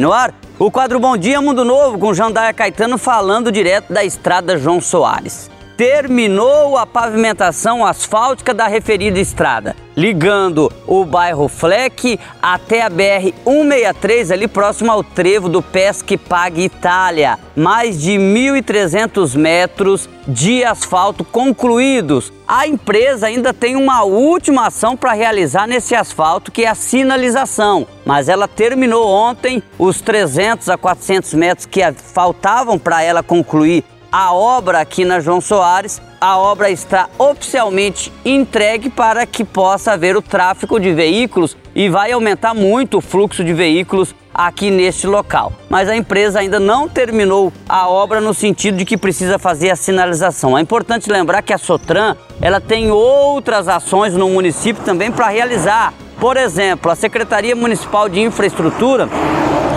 No ar, o quadro Bom Dia Mundo Novo com Jandaia Caetano falando direto da estrada João Soares. Terminou a pavimentação asfáltica da referida estrada, ligando o bairro Fleck até a BR-163, ali próximo ao trevo do Pesque Pague Itália. Mais de 1.300 metros de asfalto concluídos. A empresa ainda tem uma última ação para realizar nesse asfalto, que é a sinalização. Mas ela terminou ontem os 300 a 400 metros que faltavam para ela concluir a obra aqui na João Soares. A obra está oficialmente entregue para que possa haver o tráfego de veículos e vai aumentar muito o fluxo de veículos aqui neste local. Mas a empresa ainda não terminou a obra no sentido de que precisa fazer a sinalização. É importante lembrar que a Sotran ela tem outras ações no município também para realizar. Por exemplo, a Secretaria Municipal de Infraestrutura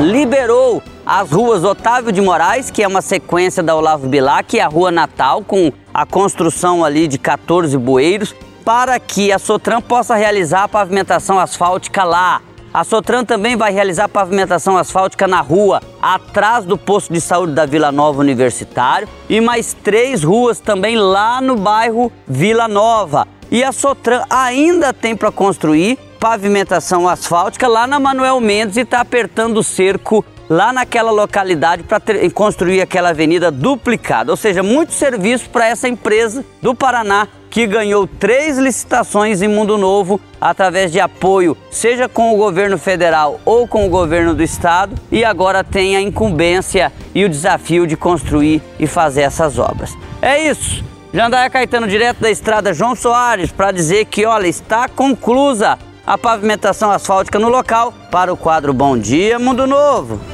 liberou as ruas Otávio de Moraes, que é uma sequência da Olavo Bilac, e a Rua Natal, com a construção ali de 14 bueiros, para que a Sotran possa realizar a pavimentação asfáltica lá. A Sotran também vai realizar pavimentação asfáltica na rua atrás do posto de saúde da Vila Nova Universitário e mais três ruas também lá no bairro Vila Nova. E a Sotran ainda tem para construir pavimentação asfáltica lá na Manuel Mendes e está apertando o cerco lá naquela localidade para construir aquela avenida duplicada. Ou seja, muito serviço para essa empresa do Paraná que ganhou três licitações em Mundo Novo através de apoio, seja com o governo federal ou com o governo do estado, e agora tem a incumbência e o desafio de construir e fazer essas obras. É isso. Jandaia Caetano, direto da estrada João Soares, para dizer que, olha, está conclusa a pavimentação asfáltica no local para o quadro Bom Dia Mundo Novo.